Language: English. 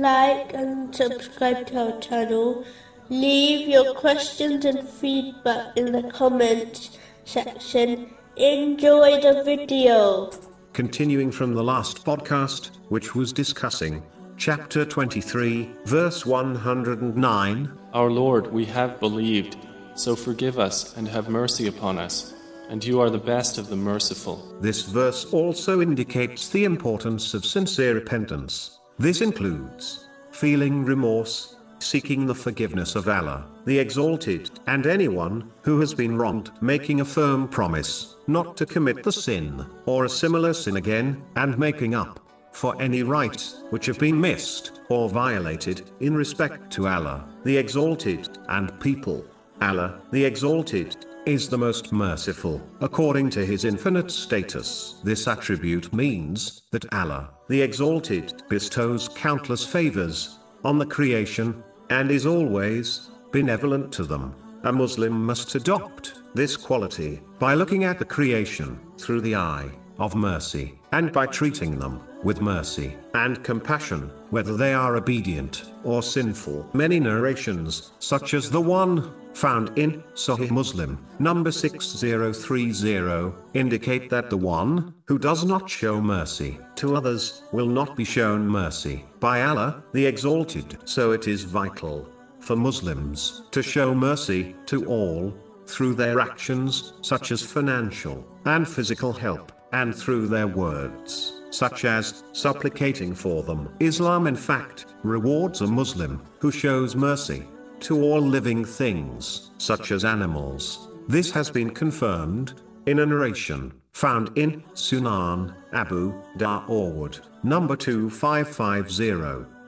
like and subscribe to our channel. Leave your questions and feedback in the comments section. Enjoy the video. Continuing from the last podcast, which was discussing chapter 23, verse 109. Our Lord, we have believed, so forgive us and have mercy upon us, and you are the best of the merciful. This verse also indicates the importance of sincere repentance. This includes feeling remorse, seeking the forgiveness of Allah, the Exalted, and anyone who has been wronged, making a firm promise not to commit the sin or a similar sin again, and making up for any rights which have been missed or violated in respect to Allah, the Exalted, and people. Allah, the Exalted, is the most merciful, according to his infinite status. This attribute means that Allah, the Exalted, bestows countless favors on the creation and is always benevolent to them. A Muslim must adopt this quality by looking at the creation through the eye of mercy and by treating them with mercy and compassion, whether they are obedient or sinful. Many narrations, such as the one found in Sahih Muslim, number 6030, indicate that the one who does not show mercy to others will not be shown mercy by Allah, the Exalted. So it is vital for Muslims to show mercy to all through their actions, such as financial and physical help, and through their words, such as supplicating for them. Islam, in fact, rewards a Muslim who shows mercy to all living things, such as animals. This has been confirmed in a narration found in Sunan Abu Dawood, number 2550.